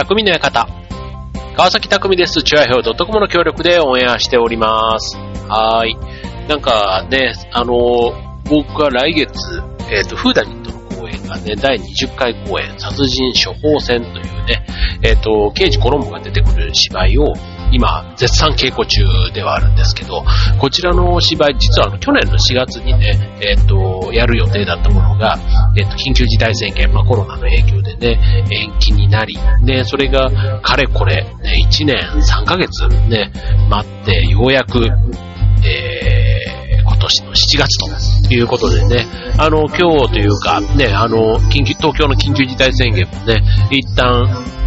匠の館。川崎匠です。チュアヘオ .com の協力でオンエアしております。はい。なんかね、あの僕は来月、えっ、ー、と、フーダニットの公演がね、第20回公演、殺人処方箋というね、えっ、ー、と、刑事コロンボが出てくる芝居を、今、絶賛稽古中ではあるんですけど、こちらの芝居、実はあの去年の4月にね、えっ、ー、と、やる予定だったものが、えっ、ー、と、緊急事態宣言、まあコロナの影響でね、延期になり、で、それが、かれこれ、ね、1年3ヶ月ね、待って、ようやく、えー、今年の7月ということでね、あの、今日というか、ね、あの、緊急、東京の緊急事態宣言もね、一旦、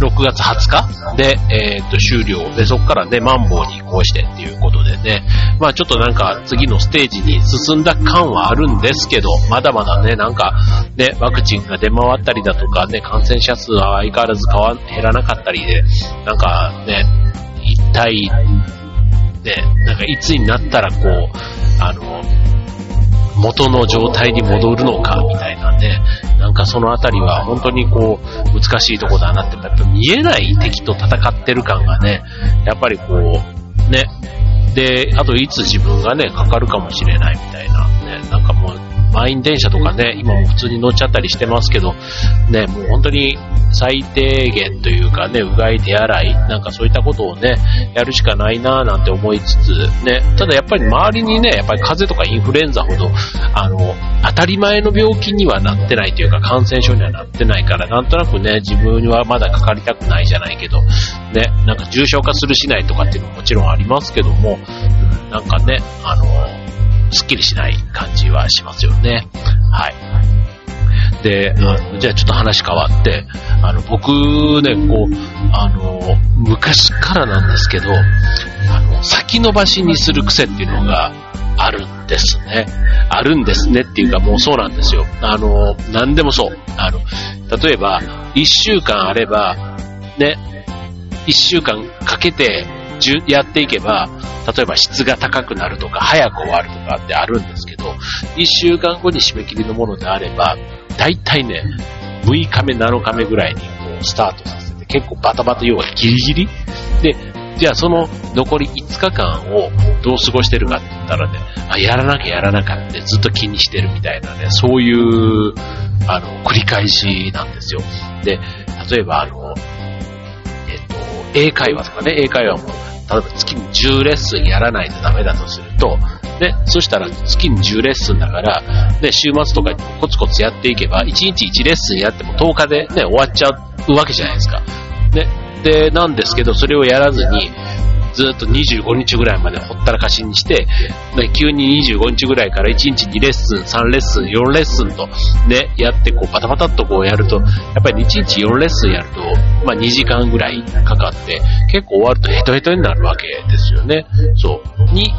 6月20日で、えー、っと、終了。で、そこからね、マンボウに移行してっていうことでね、まあちょっとなんか次のステージに進んだ感はあるんですけど、まだまだね、なんか、ね、ワクチンが出回ったりだとかね、感染者数は相変わらず変わ、減らなかったりで、なんかね、一体、ね、なんかいつになったらこう、あの、元の状態に戻るのか、みたいなね、なんかそのあたりは本当にこう、難しいとこだなって、やっぱ見えない敵と戦ってる感がね、やっぱりこう、ね、で、あといつ自分がね、かかるかもしれないみたいな、ね、なんかもう、満員電車とかね、今も普通に乗っちゃったりしてますけど、ね、もう本当に最低限というかね、うがい手洗い、なんかそういったことをね、やるしかないなぁなんて思いつつ、ね、ただやっぱり周りにね、やっぱり風邪とかインフルエンザほど、あの、当たり前の病気にはなってないというか、感染症にはなってないから、なんとなくね、自分はまだかかりたくないじゃないけど、ね、なんか重症化するしないとかっていうのももちろんありますけども、うん、なんかね、あの、すっきりしない感じはしますよね。はい。で、あじゃあちょっと話変わって、あの、僕ね、こう、あの、昔からなんですけど、あの、先延ばしにする癖っていうのがあるんですね。あるんですねっていうかもうそうなんですよ。あの、何でもそう。あの、例えば、一週間あれば、ね、一週間かけてやっていけば、例えば質が高くなるとか、早く終わるとかってあるんですけど、1週間後に締め切りのものであれば、だいたいね、6日目、7日目ぐらいにこうスタートさせて、結構バタバタ要はギリギリで、じゃあその残り5日間をどう過ごしてるかって言ったらね、あ、やらなきゃやらなきゃってずっと気にしてるみたいなね、そういう、あの、繰り返しなんですよ。で、例えばあの、英会話とかね、英会話も例えば月に10レッスンやらないとダメだとすると、ね、そしたら月に10レッスンだから、ね、週末とかコツコツやっていけば、1日1レッスンやっても10日でね、終わっちゃうわけじゃないですか。ね。で、なんですけど、それをやらずに、ずっと25日ぐらいまでほったらかしにして、ね、急に25日ぐらいから1日2レッスン、3レッスン、4レッスンと、ね、やって、こう、パタパタっとこうやると、やっぱり1日4レッスンやると、まあ2時間ぐらいかかって、結構終わるとヘトヘトになるわけですよね。そう。に、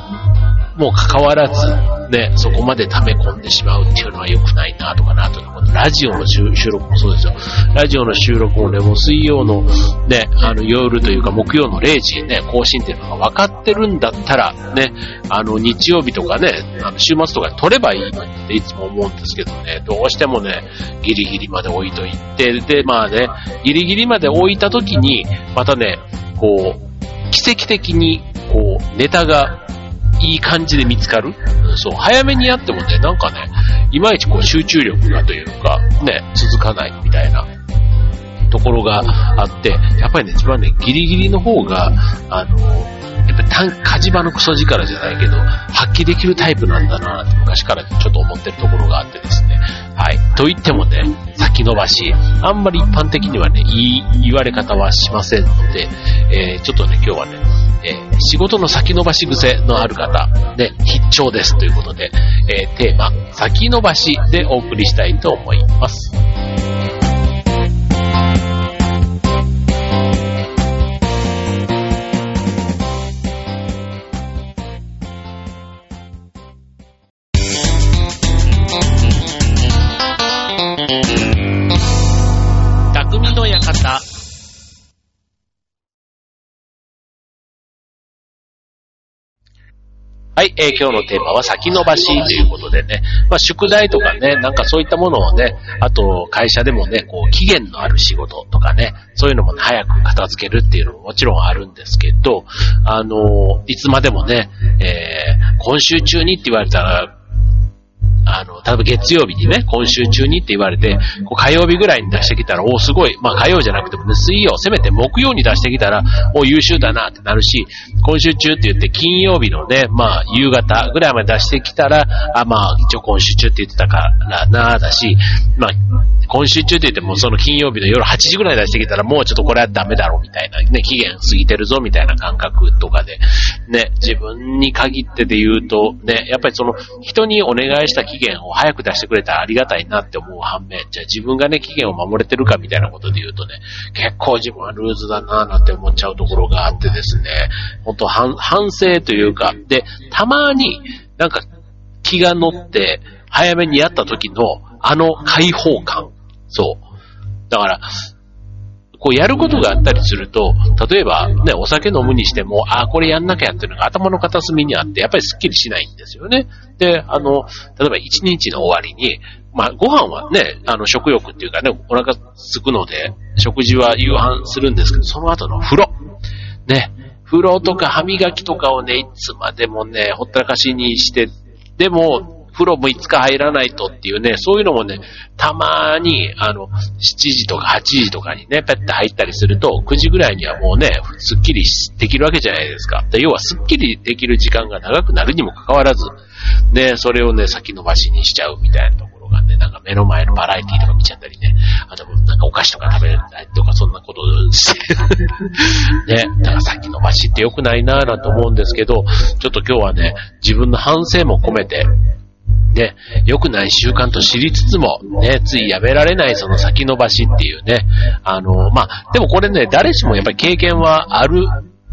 もう関わらず、ね、そこまで溜め込んでしまうっていうのは良くないなとかなと、ラジオの収録もそうですよ。ラジオの収録もね、もう水曜のね、あの夜というか木曜の0時ね、更新っていうのが分かってるんだったら、ね、あの日曜日とかね、あの週末とか撮ればいいのにっていつも思うんですけどね、どうしてもね、ギリギリまで置いといて、で、まあね、ギリギリまで置いた時に、またね、こう、奇跡的に、こう、ネタがいい感じで見つかる？そう、早めにやってもね、なんかね、いまいちこう集中力がというか、ね、続かないみたいなところがあって、やっぱりね、一番ね、ギリギリの方が、あの、やっぱり火事場のクソ力じゃないけど、発揮できるタイプなんだなって昔からちょっと思ってるところがあってですね。はい。と言ってもね、先延ばし、あんまり一般的にはね、いい言われ方はしませんので、えー、ちょっとね、今日はね、えー、仕事の先延ばし癖のある方、ね、必聴ですということで、えー、テーマ、先延ばしでお送りしたいと思います。はい、えー今日のテーマは先延ばしということでね、まあ宿題とかね、なんかそういったものをね、あと会社でもね、こう期限のある仕事とかね、そういうのもね早く片付けるっていうのももちろんあるんですけど、あのいつまでもね、えー今週中にって言われたら、あの、例えば月曜日にね、今週中にって言われて、こう火曜日ぐらいに出してきたら、おすごい、まあ火曜じゃなくてもね、水曜、せめて木曜に出してきたら、お優秀だなってなるし、今週中って言って金曜日のね、まあ夕方ぐらいまで出してきたら、あ、まあ一応今週中って言ってたからなだし、まあ今週中って言ってもその金曜日の夜8時ぐらい出してきたらもうちょっとこれはダメだろうみたいな、ね、期限過ぎてるぞみたいな感覚とかで、ね、自分に限ってで言うと、ね、やっぱりその人にお願いした期期限を早く出してくれたらありがたいなって思う反面、じゃあ自分がね、期限を守れてるかみたいなことで言うとね、結構自分はルーズだなぁなんて思っちゃうところがあってですね、本当反反省というか、で、たまになんか気が乗って早めにやった時のあの解放感。そう。だから、こうやることがあったりすると、例えばね、お酒飲むにしても、ああ、これやんなきゃっていうのが頭の片隅にあって、やっぱりスッキリしないんですよね。で、あの、例えば一日の終わりに、まあ、ご飯はね、あの、食欲っていうかね、お腹すくので、食事は夕飯するんですけど、その後の風呂。ね、風呂とか歯磨きとかをね、いつまでもね、ほったらかしにして、でも、風呂もいつか入らないとっていうね、そういうのもね、たまに、あの、7時とか8時とかにね、ペッて入ったりすると、9時ぐらいにはもうね、すっきりできるわけじゃないですか。で要は、すっきりできる時間が長くなるにもかかわらず、ね、それをね、先延ばしにしちゃうみたいなところがね、なんか目の前のバラエティとか見ちゃったりね、あと、なんかお菓子とか食べれたりとか、そんなことして、ね、だから先延ばしって良くないなぁなんて思うんですけど、ちょっと今日はね、自分の反省も込めて、ね、良くない習慣と知りつつも、ね、ついやめられないその先延ばしっていうね、あの、まあ、でもこれね、誰しもやっぱり経験はある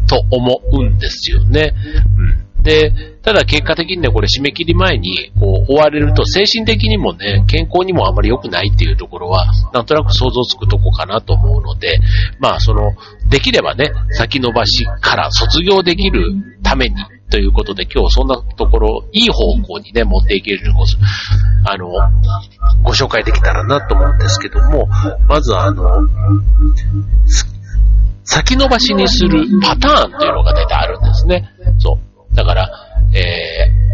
と思うんですよね。うん。で、ただ結果的にね、これ締め切り前にこう追われると精神的にもね、健康にもあまり良くないっていうところは、なんとなく想像つくとこかなと思うので、まあその、できればね、先延ばしから卒業できるために、ということで、今日そんなところ、いい方向にね、持っていけるこそ、あの、ご紹介できたらなと思うんですけども、まずあの、す先延ばしにするパターンというのが大体あるんですね。そう。だから、えー、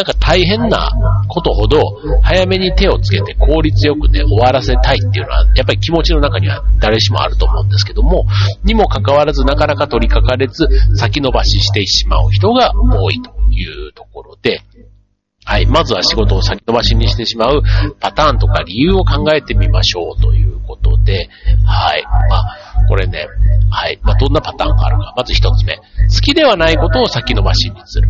なんか大変なことほど、早めに手をつけて効率よくね、終わらせたいっていうのは、やっぱり気持ちの中には誰しもあると思うんですけども、にもかかわらずなかなか取り掛かれず、先延ばししてしまう人が多いというところで、はい。まずは仕事を先延ばしにしてしまうパターンとか理由を考えてみましょうということで、はい。まあ、これね、はい。まあ、どんなパターンがあるか。まず一つ目。好きではないことを先延ばしにする。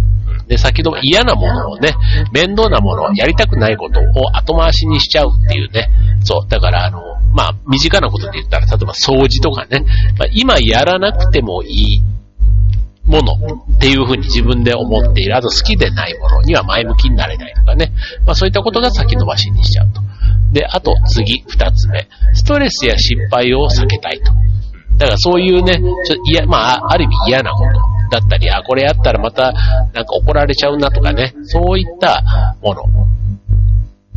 で、先延ば、嫌なものをね、面倒なものをやりたくないことを後回しにしちゃうっていうね。そう。だから、あの、まあ、身近なことで言ったら、例えば掃除とかね。まあ、今やらなくてもいいものっていうふうに自分で思っている。あと好きでないものには前向きになれないとかね。まあそういったことが先延ばしにしちゃうと。で、あと次、二つ目。ストレスや失敗を避けたいと。だからそういうね、ちょいや、まあ、ある意味嫌なことだったり、あ、これやったらまたなんか怒られちゃうなとかね。そういったもの。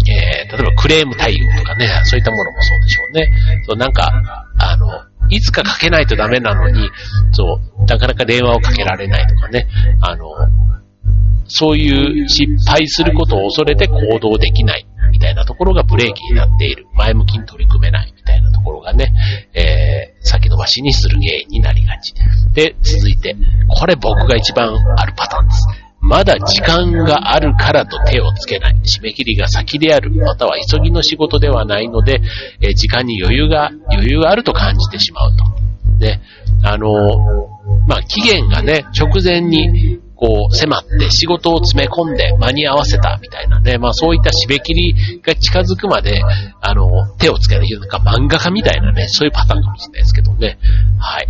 えー、例えばクレーム対応とかね、そういったものもそうでしょうね。そう、なんか、あの、いつかかけないとダメなのに、そう、なかなか電話をかけられないとかね、あの、そういう失敗することを恐れて行動できないみたいなところがブレーキになっている。前向きに取り組めないみたいなところがね、えー、先延ばしにする原因になりがち。で、続いて、これ僕が一番あるパターンです。まだ時間があるからと手をつけない。締め切りが先である。または急ぎの仕事ではないので、え時間に余裕が、余裕があると感じてしまうと。ね。あのまあ、期限がね、直前に、こう、迫って仕事を詰め込んで間に合わせたみたいなね。まあ、そういった締め切りが近づくまで、あの、手をつけない。なんか漫画家みたいなね、そういうパターンかもしれないですけどね。はい。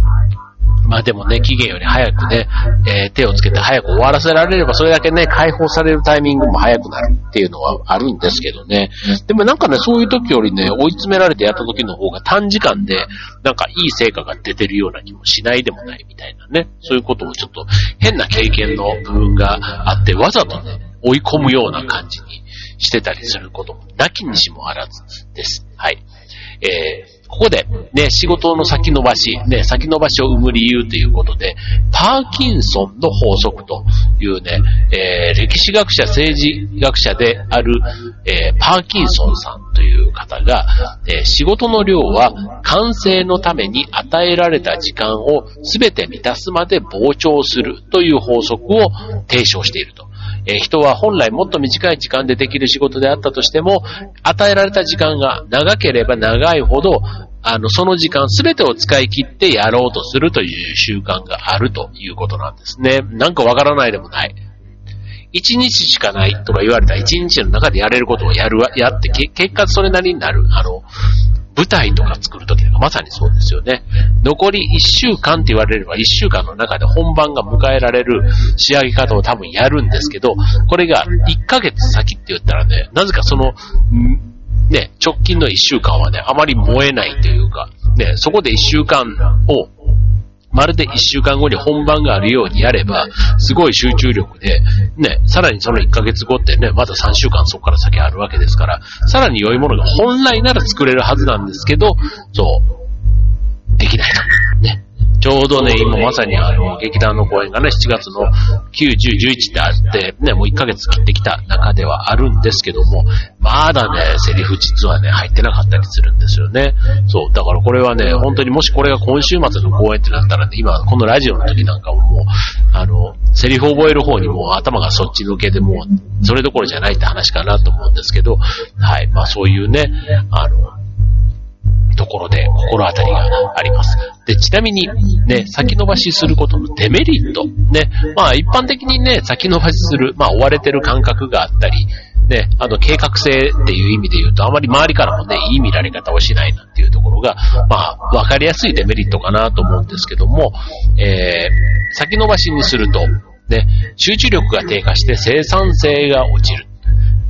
まあでもね、期限より早くね、えー、手をつけて早く終わらせられれば、それだけね、解放されるタイミングも早くなるっていうのはあるんですけどね。でもなんかね、そういう時よりね、追い詰められてやった時の方が短時間で、なんかいい成果が出てるような気もしないでもないみたいなね。そういうこともちょっと変な経験の部分があって、わざとね、追い込むような感じにしてたりすることも、なきにしもあらずです。はい。えーここで、ね、仕事の先延ばし、ね、先延ばしを生む理由ということで、パーキンソンの法則というね、えー、歴史学者、政治学者である、えー、パーキンソンさんという方が、えー、仕事の量は完成のために与えられた時間を全て満たすまで膨張するという法則を提唱していると。え人は本来もっと短い時間でできる仕事であったとしても、与えられた時間が長ければ長いほど、あの、その時間全てを使い切ってやろうとするという習慣があるということなんですね。なんかわからないでもない。一日しかないとか言われたら一日の中でやれることをやるわ、やって、結果それなりになる。あの、舞台とか作るときとかまさにそうですよね。残り1週間って言われれば1週間の中で本番が迎えられる仕上げ方を多分やるんですけど、これが1ヶ月先って言ったらね、なぜかその、ね、直近の1週間はね、あまり燃えないというか、ね、そこで1週間をまるで1週間後に本番があるようにやれば、すごい集中力で、ね、さらにその1ヶ月後ってね、まだ3週間そこから先あるわけですから、さらに良いものが本来なら作れるはずなんですけど、そう、ょうどね、今まさにあの、劇団の公演がね、7月の9、10、11ってあって、ね、もう1ヶ月切ってきた中ではあるんですけども、まだね、セリフ実はね、入ってなかったりするんですよね。そう、だからこれはね、本当にもしこれが今週末の公演ってなったらね、今、このラジオの時なんかももう、あの、セリフ覚える方にもう頭がそっち抜けでもう、それどころじゃないって話かなと思うんですけど、はい、まあそういうね、あの、ところで心当たりがあります。で、ちなみに、ね、先延ばしすることのデメリット。ね、まあ一般的にね、先延ばしする、まあ追われてる感覚があったり、ね、あの、計画性っていう意味で言うと、あまり周りからもね、いい見られ方をしないなんていうところが、まあ、わかりやすいデメリットかなと思うんですけども、えー、先延ばしにすると、ね、集中力が低下して生産性が落ちる。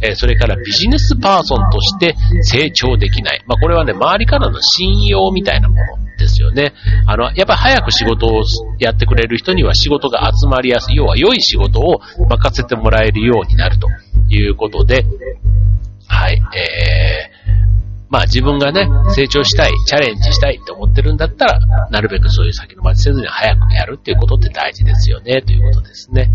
えそれからビジネスパーソンとして成長できない。まあ、これはね、周りからの信用みたいなものですよね。あの、やっぱり早く仕事をやってくれる人には仕事が集まりやすい。要は良い仕事を任せてもらえるようになるということで、はい、えー、まあ自分がね、成長したい、チャレンジしたいって思ってるんだったら、なるべくそういう先延ばしせずに早くやるっていうことって大事ですよね、ということですね。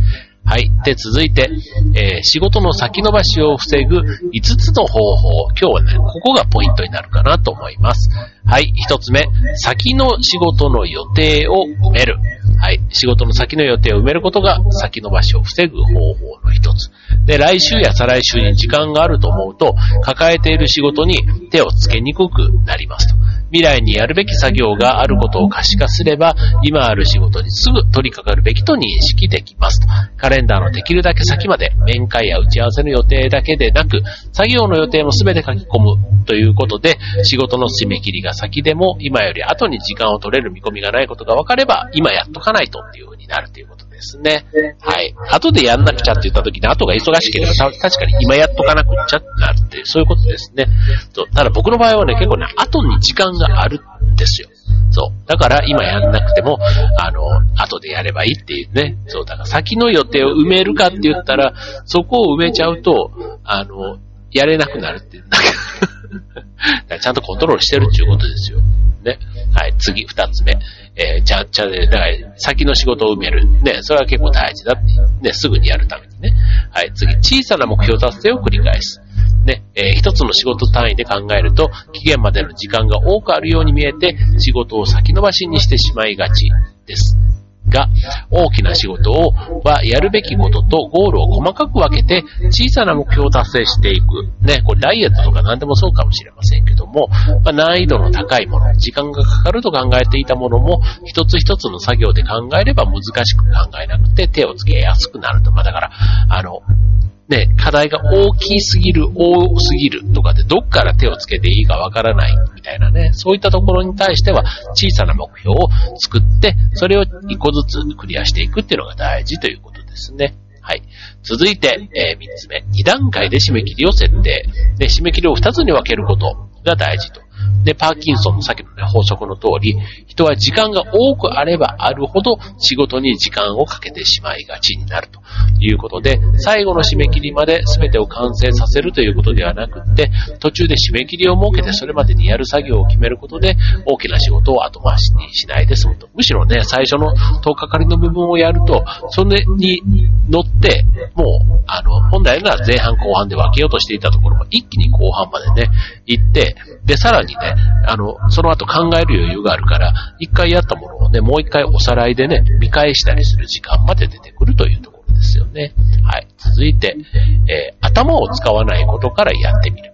はい。で、続いて、えー、仕事の先延ばしを防ぐ5つの方法。今日はね、ここがポイントになるかなと思います。はい。1つ目、先の仕事の予定を埋める。はい。仕事の先の予定を埋めることが先延ばしを防ぐ方法の一つ。で、来週や再来週に時間があると思うと、抱えている仕事に手をつけにくくなりますと。未来にやるべき作業があることを可視化すれば、今ある仕事にすぐ取り掛かるべきと認識できますと。カレンダーのできるだけ先まで、面会や打ち合わせの予定だけでなく、作業の予定もすべて書き込むということで、仕事の締め切りが先でも、今より後に時間を取れる見込みがないことが分かれば、今やっとかないとっていう風になるということですね。はい。後でやんなくちゃって言った時に、後が忙しければ、確かに今やっとかなくちゃってなるって、そういうことですね。ただ僕の場合はね、結構ね、後に時間があるんですよ。そう。だから今やんなくても、あの、後でやればいいっていうね。そう。だから先の予定を埋めるかって言ったら、そこを埋めちゃうと、あの、やれなくなるっていうんだ。ちゃんとコントロールしてるっていうことですよ。ね。はい、次、二つ目。えー、ちゃちゃ、だから、先の仕事を埋める。ね、それは結構大事だって。ね、すぐにやるためにね。はい、次、小さな目標達成を繰り返す。ね、えー、一つの仕事単位で考えると、期限までの時間が多くあるように見えて、仕事を先延ばしにしてしまいがちです。が、大きな仕事を、はやるべきこととゴールを細かく分けて、小さな目標を達成していく。ね、これダイエットとか何でもそうかもしれませんけども、まあ、難易度の高いもの、時間がかかると考えていたものも、一つ一つの作業で考えれば難しく考えなくて手をつけやすくなると。まあ、だから、あの、ね、課題が大きすぎる、多すぎるとかでどっから手をつけていいかわからないみたいなね、そういったところに対しては小さな目標を作って、それを一個ずつクリアしていくっていうのが大事ということですね。はい。続いて、えー、3つ目。2段階で締め切りを設定。で、締め切りを2つに分けることが大事と。で、パーキンソンのさっきのね、法則の通り、人は時間が多くあればあるほど仕事に時間をかけてしまいがちになるということで、最後の締め切りまで全てを完成させるということではなくって、途中で締め切りを設けてそれまでにやる作業を決めることで、大きな仕事を後回しにしないで済むと。むしろね、最初の10日かりの部分をやると、それに乗って、もう、あの、本来なら前半後半で分けようとしていたところも一気に後半までね、行って、で、さらにね、あの、その後考える余裕があるから、一回やったものをね、もう一回おさらいでね、見返したりする時間まで出てくるというところですよね。はい。続いて、えー、頭を使わないことからやってみる。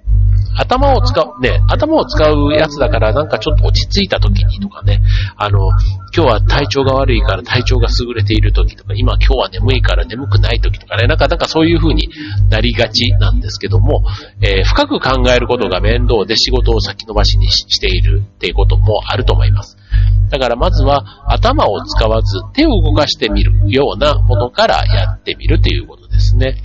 頭を使う、ね、頭を使うやつだからなんかちょっと落ち着いた時にとかね、あの、今日は体調が悪いから体調が優れている時とか、今今日は眠いから眠くない時とかね、なんかなんかそういう風になりがちなんですけども、えー、深く考えることが面倒で仕事を先延ばしにしているっていうこともあると思います。だからまずは頭を使わず手を動かしてみるようなものからやってみるということですね。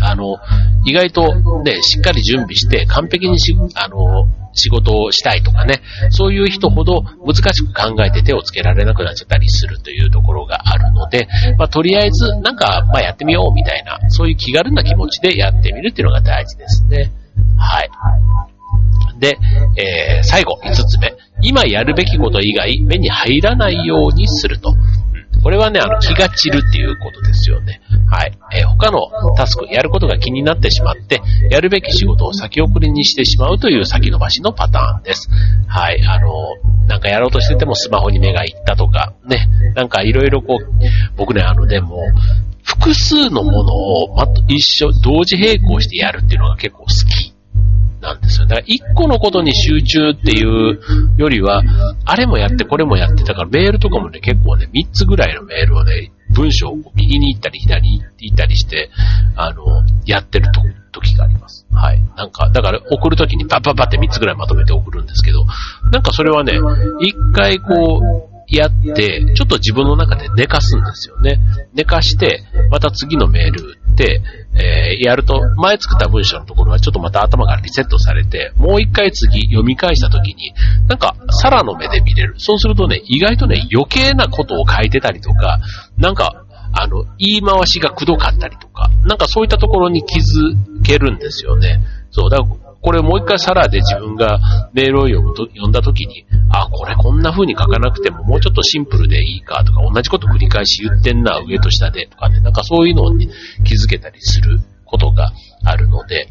あの、意外とね、しっかり準備して完璧にし、あの、仕事をしたいとかね、そういう人ほど難しく考えて手をつけられなくなっちゃったりするというところがあるので、まあ、とりあえずなんか、まあ、やってみようみたいな、そういう気軽な気持ちでやってみるっていうのが大事ですね。はい。で、えー、最後、5つ目。今やるべきこと以外、目に入らないようにすると。これはね、あの、気が散るっていうことですよね。はい。えー、他のタスク、やることが気になってしまって、やるべき仕事を先送りにしてしまうという先延ばしのパターンです。はい。あの、なんかやろうとしててもスマホに目がいったとか、ね。なんかいろいろこう、僕ね、あの、でも、複数のものを、ま、一緒、同時並行してやるっていうのが結構好きなんですよ。だから一個のことに集中っていうよりは、あれもやってこれもやってたから、メールとかもね、結構ね、3つぐらいのメールをね、文章を右に行ったり左に行ったりして、あの、やってると時があります。はい。なんか、だから送るときにパッパッパって3つぐらいまとめて送るんですけど、なんかそれはね、一回こう、やって、ちょっと自分の中で寝かすんですよね。寝かして、また次のメール打って、えー、やると、前作った文章のところはちょっとまた頭がリセットされて、もう一回次読み返した時に、なんか、さらの目で見れる。そうするとね、意外とね、余計なことを書いてたりとか、なんか、あの、言い回しがくどかったりとか、なんかそういったところに気づけるんですよね。そう、だからこれもう一回サラで自分がメールを読むと読んだ時に、あ、これこんな風に書かなくてももうちょっとシンプルでいいかとか、同じこと繰り返し言ってんな、上と下でとかね、なんかそういうのに気づけたりすることがあるので、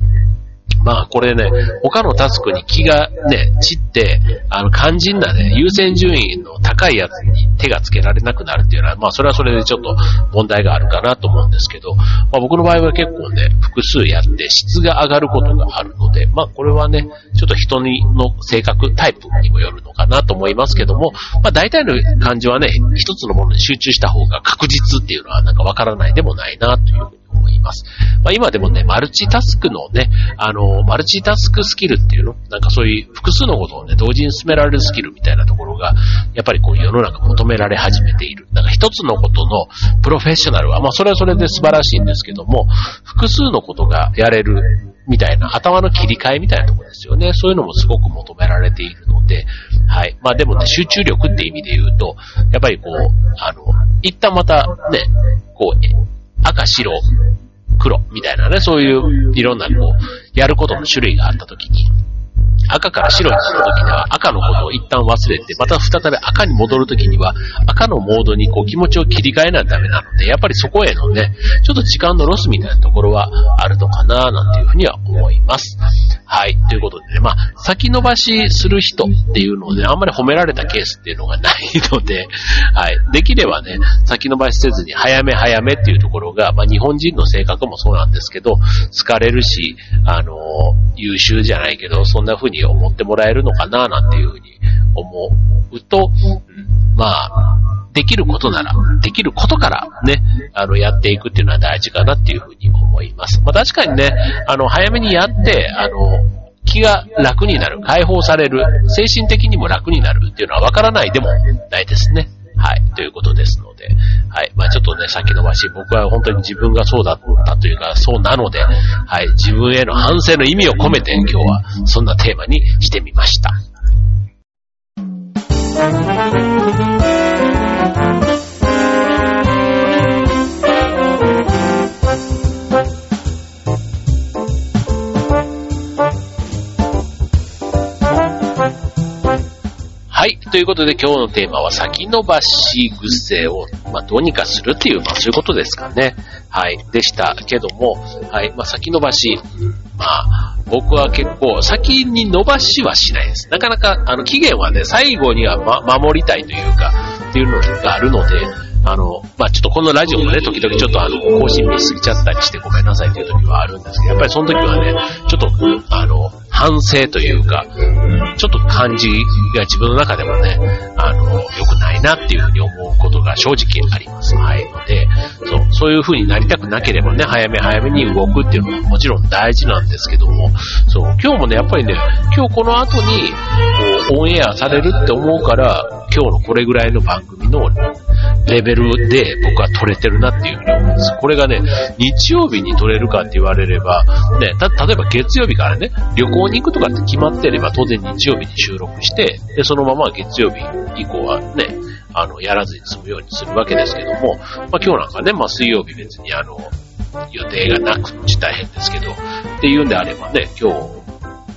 まあこれね、他のタスクに気がね、散って、あの肝心なね、優先順位の高いやつに手がつけられなくなるっていうのは、まあそれはそれでちょっと問題があるかなと思うんですけど、まあ僕の場合は結構ね、複数やって質が上がることがあるので、まあこれはね、ちょっと人にの性格、タイプにもよるのかなと思いますけども、まあ大体の感じはね、一つのものに集中した方が確実っていうのはなんかわからないでもないなという思います。まあ、今でもね、マルチタスクのね、あの、マルチタスクスキルっていうの？なんかそういう複数のことをね、同時に進められるスキルみたいなところが、やっぱりこう世の中求められ始めている。なんか一つのことのプロフェッショナルは、まあそれはそれで素晴らしいんですけども、複数のことがやれるみたいな、頭の切り替えみたいなところですよね。そういうのもすごく求められているので、はい。まあでもね、集中力って意味で言うと、やっぱりこう、あの、一旦またね、こう、赤、白、黒みたいなね、そういういろんなこう、やることの種類があったときに、赤から白になった時には赤のことを一旦忘れて、また再び赤に戻るときには赤のモードにこう気持ちを切り替えないとダメなので、やっぱりそこへのね、ちょっと時間のロスみたいなところはあるのかななんていうふうには思います。はい。ということでね、まあ、先延ばしする人っていうのをね、あんまり褒められたケースっていうのがないので、はい。できればね、先延ばしせずに早め早めっていうところが、まあ、日本人の性格もそうなんですけど、疲れるし、あの、優秀じゃないけど、そんな風に思ってもらえるのかななんていう風に思うと、うん、まあ、できることなら、できることからね、あの、やっていくっていうのは大事かなっていうふうに思います。まあ確かにね、あの、早めにやって、あの、気が楽になる、解放される、精神的にも楽になるっていうのはわからないでもないですね。はい、ということですので、はい、まあちょっとね、先延ばし、僕は本当に自分がそうだったというか、そうなので、はい、自分への反省の意味を込めて今日はそんなテーマにしてみました。ということで今日のテーマは先延ばし癖を、まあ、どうにかするっていう、まあ、そういうことですかね。はい。でしたけども、はい。まあ、先延ばし。まあ、僕は結構先に伸ばしはしないです。なかなか、あの、期限はね、最後には、ま、守りたいというか、っていうのがあるので、あの、まあ、ちょっとこのラジオもね、時々ちょっとあの、更新見すぎちゃったりしてごめんなさいという時はあるんですけど、やっぱりその時はね、ちょっと、あの、反省というか、ちょっと感じが自分の中でもね、あの、良くないなっていうふうに思うことが正直あります。はい。ので、そう、そういうふうになりたくなければね、早め早めに動くっていうのはもちろん大事なんですけども、そう、今日もね、やっぱりね、今日この後に、こう、オンエアされるって思うから、今日のこれぐらいの番組のレベルで僕は取れてるなっていうふうに思うんです。これがね、日曜日に取れるかって言われれば、ね、た、例えば月曜日からね、旅行に行くとかって決まってれば当然日曜日に収録して、で、そのまま月曜日以降はね、あの、やらずに済むようにするわけですけども、まあ今日なんかね、まあ水曜日別にあの、予定がなくち大変ですけど、っていうんであればね、今日、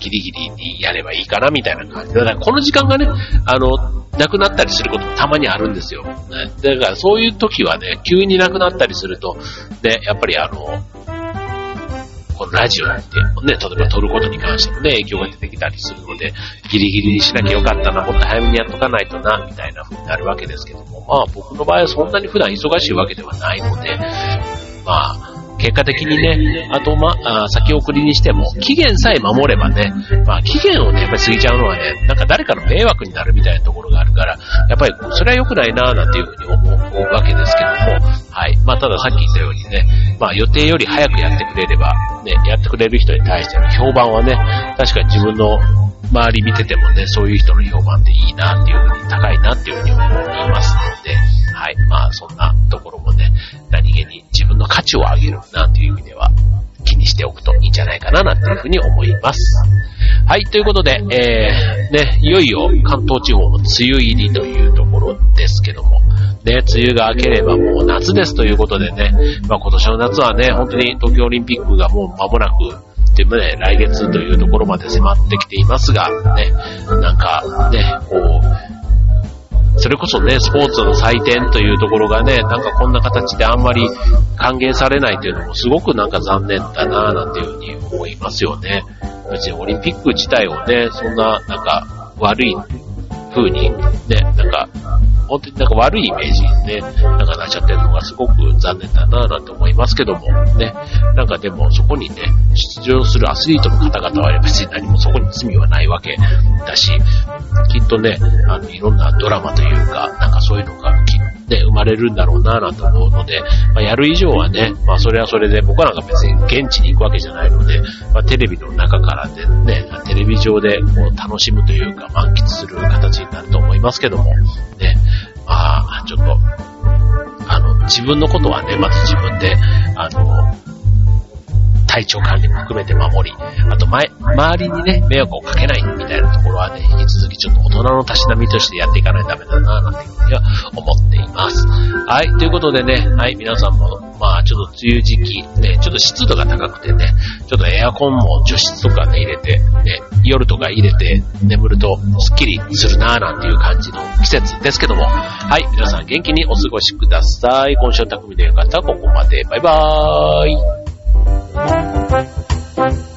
ギリギリにやればいいかなみたいな感じ。で、だからこの時間がね、あの、なくなったりすることもたまにあるんですよ。ね、だからそういう時はね、急になくなったりすると、ね、やっぱりあの、このラジオって、ね、例えば撮ることに関してもね、影響が出てきたりするので、ギリギリにしなきゃよかったな、もっと早めにやっとかないとな、みたいな風になるわけですけども、まあ僕の場合はそんなに普段忙しいわけではないので、まあ、結果的にね、あと、ま、あ先送りにしても、期限さえ守ればね、まあ、期限をね、やっぱり過ぎちゃうのはね、なんか誰かの迷惑になるみたいなところがあるから、やっぱりそれは良くないなぁなんていうふうに思うわけですけども、はい。まあ、たださっき言ったようにね、まあ、予定より早くやってくれれば、ね、やってくれる人に対しての評判はね、確かに自分の周り見ててもね、そういう人の評判っていいなっていうふうに、高いなっていうふうに思いますので、はい。まあ、そんなところもね、何気に分の価値を上げるなんていう意味では、気にしておくといいんじゃないかななんていうふうに思います。はい、ということで、えー、ね、いよいよ関東地方の梅雨入りというところですけども、ね、梅雨が明ければもう夏ですということでね、まあ今年の夏はね、本当に東京オリンピックがもう間もなくっていうね、来月というところまで迫ってきていますが、ね、なんかね、こう、それこそね、スポーツの祭典というところがね、なんかこんな形であんまり歓迎されないというのもすごくなんか残念だなぁなんていうふうに思いますよね。別にオリンピック自体をね、そんななんか悪い風にね、なんか本当になんか悪いイメージで、なんかなっちゃってるのがすごく残念だなぁなんて思いますけども、ね、なんかでもそこにね、出場するアスリートの方々は別に何もそこに罪はないわけだし、きっとね、あの、いろんなドラマというか、なんかそういうのがきっとね、生まれるんだろうなぁと思うので、まあ、やる以上はね、まあそれはそれで僕なんか別に現地に行くわけじゃないので、まあテレビの中からでね、テレビ上でこう楽しむというか満喫する形になると思いますけども、ね、まあ、ちょっと、あの、自分のことはね、まず自分で、あの、体調管理も含めて守り、あと前、周りにね、迷惑をかけないたいなところはね、引き続きちょっと大人のたしなみとしてやっていかないとダメだな、なんていうふうには思っています。はい、ということでね、はい、皆さんも、まあ、ちょっと梅雨時期、ね、ちょっと湿度が高くてね、ちょっとエアコンも除湿とかね、入れて、ね、夜とか入れて眠るとスッキリするなーなんていう感じの季節ですけども、はい、皆さん元気にお過ごしください。今週の匠の方はここまで。バイバーイ。Thank you.